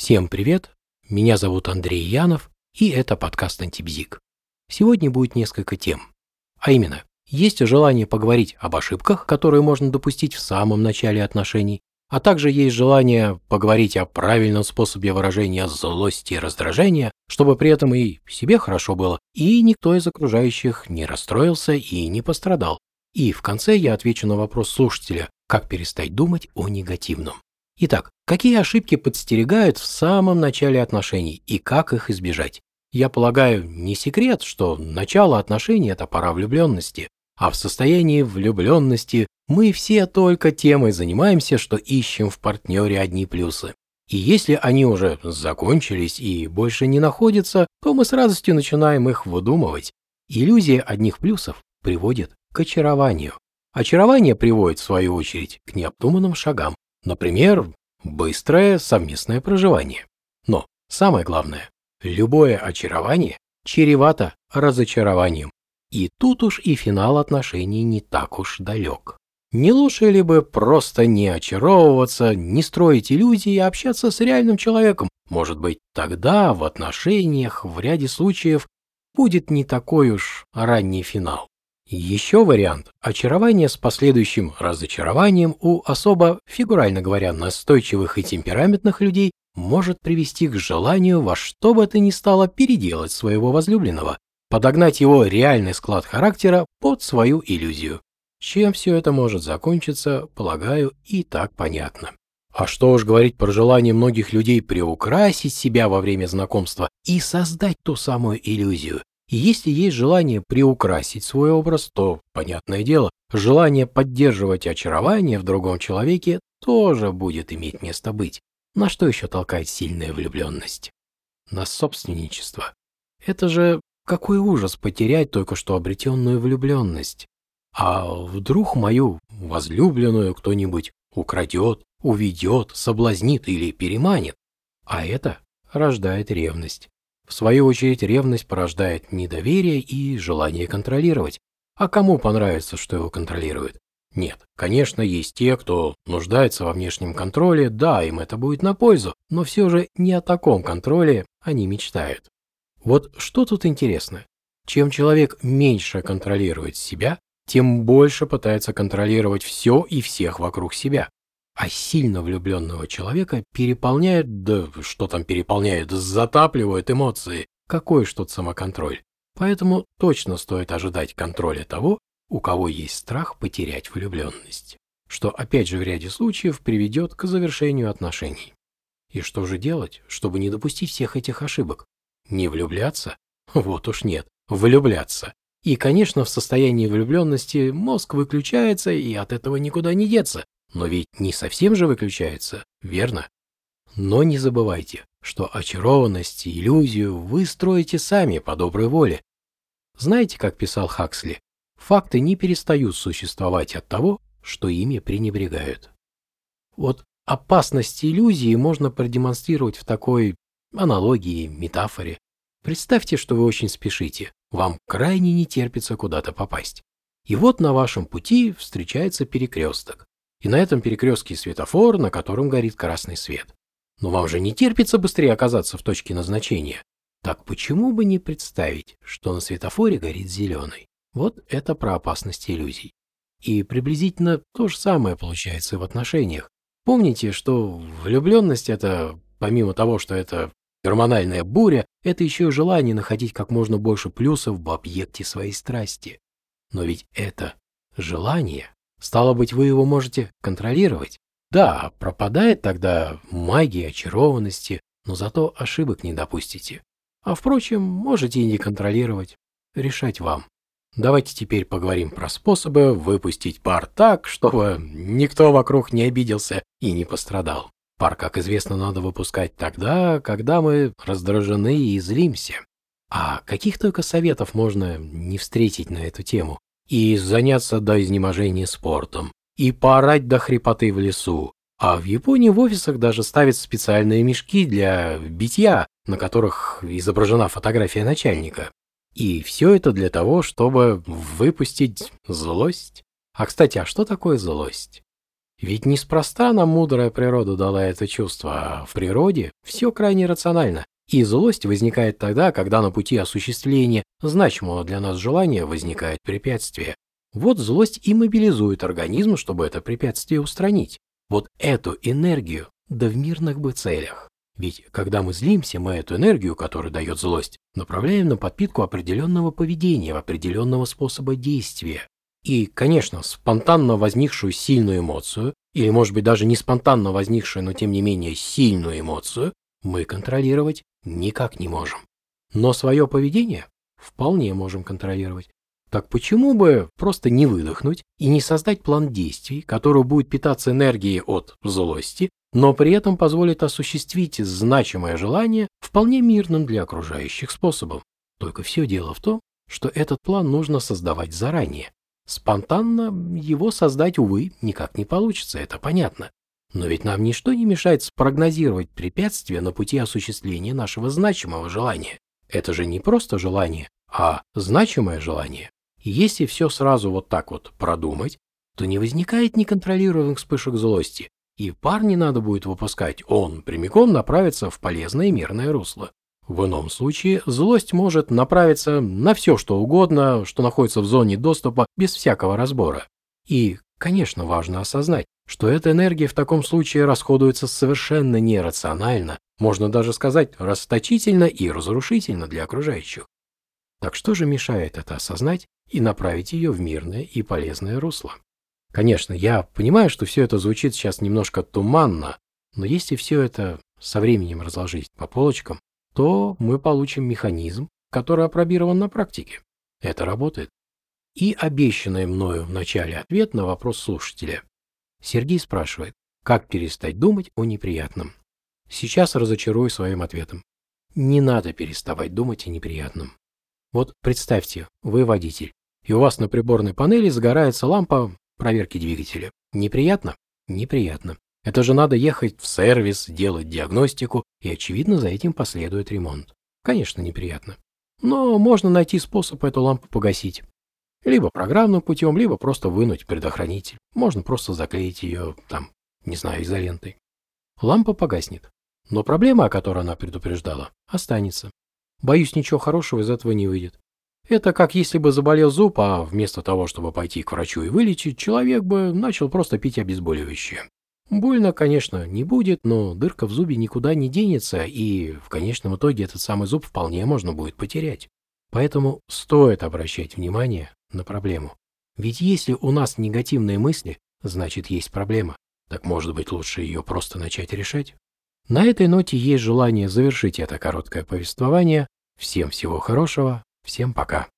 Всем привет, меня зовут Андрей Янов, и это подкаст «Антибзик». Сегодня будет несколько тем. А именно, есть желание поговорить об ошибках, которые можно допустить в самом начале отношений, а также есть желание поговорить о правильном способе выражения злости и раздражения, чтобы при этом и себе хорошо было, и никто из окружающих не расстроился и не пострадал. И в конце я отвечу на вопрос слушателя, как перестать думать о негативном. Итак, какие ошибки подстерегают в самом начале отношений и как их избежать? Я полагаю, не секрет, что начало отношений – это пора влюбленности, а в состоянии влюбленности мы все только тем и занимаемся, что ищем в партнере одни плюсы. И если они уже закончились и больше не находятся, то мы с радостью начинаем их выдумывать. Иллюзия одних плюсов приводит к очарованию. Очарование приводит, в свою очередь, к необдуманным шагам, Например, быстрое совместное проживание. Но самое главное, любое очарование чревато разочарованием. И тут уж и финал отношений не так уж далек. Не лучше ли бы просто не очаровываться, не строить иллюзии и общаться с реальным человеком? Может быть, тогда в отношениях в ряде случаев будет не такой уж ранний финал. Еще вариант – очарование с последующим разочарованием у особо, фигурально говоря, настойчивых и темпераментных людей может привести к желанию во что бы то ни стало переделать своего возлюбленного, подогнать его реальный склад характера под свою иллюзию. Чем все это может закончиться, полагаю, и так понятно. А что уж говорить про желание многих людей приукрасить себя во время знакомства и создать ту самую иллюзию, и если есть желание приукрасить свой образ, то, понятное дело, желание поддерживать очарование в другом человеке тоже будет иметь место быть. На что еще толкает сильная влюбленность? На собственничество. Это же какой ужас потерять только что обретенную влюбленность. А вдруг мою возлюбленную кто-нибудь украдет, уведет, соблазнит или переманит? А это рождает ревность. В свою очередь, ревность порождает недоверие и желание контролировать. А кому понравится, что его контролируют? Нет, конечно, есть те, кто нуждается во внешнем контроле, да, им это будет на пользу, но все же не о таком контроле они мечтают. Вот что тут интересно? Чем человек меньше контролирует себя, тем больше пытается контролировать все и всех вокруг себя. А сильно влюбленного человека переполняет, да что там переполняет, затапливают эмоции. Какой ж тут самоконтроль? Поэтому точно стоит ожидать контроля того, у кого есть страх потерять влюбленность. Что опять же в ряде случаев приведет к завершению отношений. И что же делать, чтобы не допустить всех этих ошибок? Не влюбляться? Вот уж нет, влюбляться. И, конечно, в состоянии влюбленности мозг выключается, и от этого никуда не деться. Но ведь не совсем же выключается, верно? Но не забывайте, что очарованность и иллюзию вы строите сами по доброй воле. Знаете, как писал Хаксли, факты не перестают существовать от того, что ими пренебрегают. Вот опасность иллюзии можно продемонстрировать в такой аналогии, метафоре. Представьте, что вы очень спешите, вам крайне не терпится куда-то попасть. И вот на вашем пути встречается перекресток и на этом перекрестке светофор, на котором горит красный свет. Но вам же не терпится быстрее оказаться в точке назначения. Так почему бы не представить, что на светофоре горит зеленый? Вот это про опасность иллюзий. И приблизительно то же самое получается и в отношениях. Помните, что влюбленность это, помимо того, что это гормональная буря, это еще и желание находить как можно больше плюсов в объекте своей страсти. Но ведь это желание Стало быть, вы его можете контролировать. Да, пропадает тогда магия очарованности, но зато ошибок не допустите. А впрочем, можете и не контролировать. Решать вам. Давайте теперь поговорим про способы выпустить пар так, чтобы никто вокруг не обиделся и не пострадал. Пар, как известно, надо выпускать тогда, когда мы раздражены и злимся. А каких только советов можно не встретить на эту тему и заняться до изнеможения спортом, и поорать до хрипоты в лесу. А в Японии в офисах даже ставят специальные мешки для битья, на которых изображена фотография начальника. И все это для того, чтобы выпустить злость. А, кстати, а что такое злость? Ведь неспроста нам мудрая природа дала это чувство, а в природе все крайне рационально, и злость возникает тогда, когда на пути осуществления значимого для нас желания возникает препятствие. Вот злость и мобилизует организм, чтобы это препятствие устранить. Вот эту энергию, да в мирных бы целях. Ведь когда мы злимся, мы эту энергию, которую дает злость, направляем на подпитку определенного поведения, определенного способа действия. И, конечно, спонтанно возникшую сильную эмоцию, или, может быть, даже не спонтанно возникшую, но тем не менее сильную эмоцию, мы контролировать никак не можем. Но свое поведение вполне можем контролировать. Так почему бы просто не выдохнуть и не создать план действий, который будет питаться энергией от злости, но при этом позволит осуществить значимое желание вполне мирным для окружающих способом? Только все дело в том, что этот план нужно создавать заранее. Спонтанно его создать, увы, никак не получится, это понятно. Но ведь нам ничто не мешает спрогнозировать препятствия на пути осуществления нашего значимого желания. Это же не просто желание, а значимое желание. И если все сразу вот так вот продумать, то не возникает неконтролируемых вспышек злости, и пар не надо будет выпускать, он прямиком направится в полезное и мирное русло. В ином случае злость может направиться на все, что угодно, что находится в зоне доступа без всякого разбора. И, конечно, важно осознать, что эта энергия в таком случае расходуется совершенно нерационально, можно даже сказать, расточительно и разрушительно для окружающих. Так что же мешает это осознать и направить ее в мирное и полезное русло? Конечно, я понимаю, что все это звучит сейчас немножко туманно, но если все это со временем разложить по полочкам, то мы получим механизм, который опробирован на практике. Это работает. И обещанный мною в начале ответ на вопрос слушателя. Сергей спрашивает, как перестать думать о неприятном. Сейчас разочарую своим ответом. Не надо переставать думать о неприятном. Вот представьте, вы водитель, и у вас на приборной панели загорается лампа проверки двигателя. Неприятно? Неприятно. Это же надо ехать в сервис, делать диагностику, и, очевидно, за этим последует ремонт. Конечно, неприятно. Но можно найти способ эту лампу погасить. Либо программным путем, либо просто вынуть предохранитель. Можно просто заклеить ее, там, не знаю, изолентой. Лампа погаснет. Но проблема, о которой она предупреждала, останется. Боюсь, ничего хорошего из этого не выйдет. Это как если бы заболел зуб, а вместо того, чтобы пойти к врачу и вылечить, человек бы начал просто пить обезболивающее. Больно, конечно, не будет, но дырка в зубе никуда не денется, и в конечном итоге этот самый зуб вполне можно будет потерять. Поэтому стоит обращать внимание на проблему. Ведь если у нас негативные мысли, значит есть проблема. Так может быть лучше ее просто начать решать? На этой ноте есть желание завершить это короткое повествование. Всем всего хорошего, всем пока.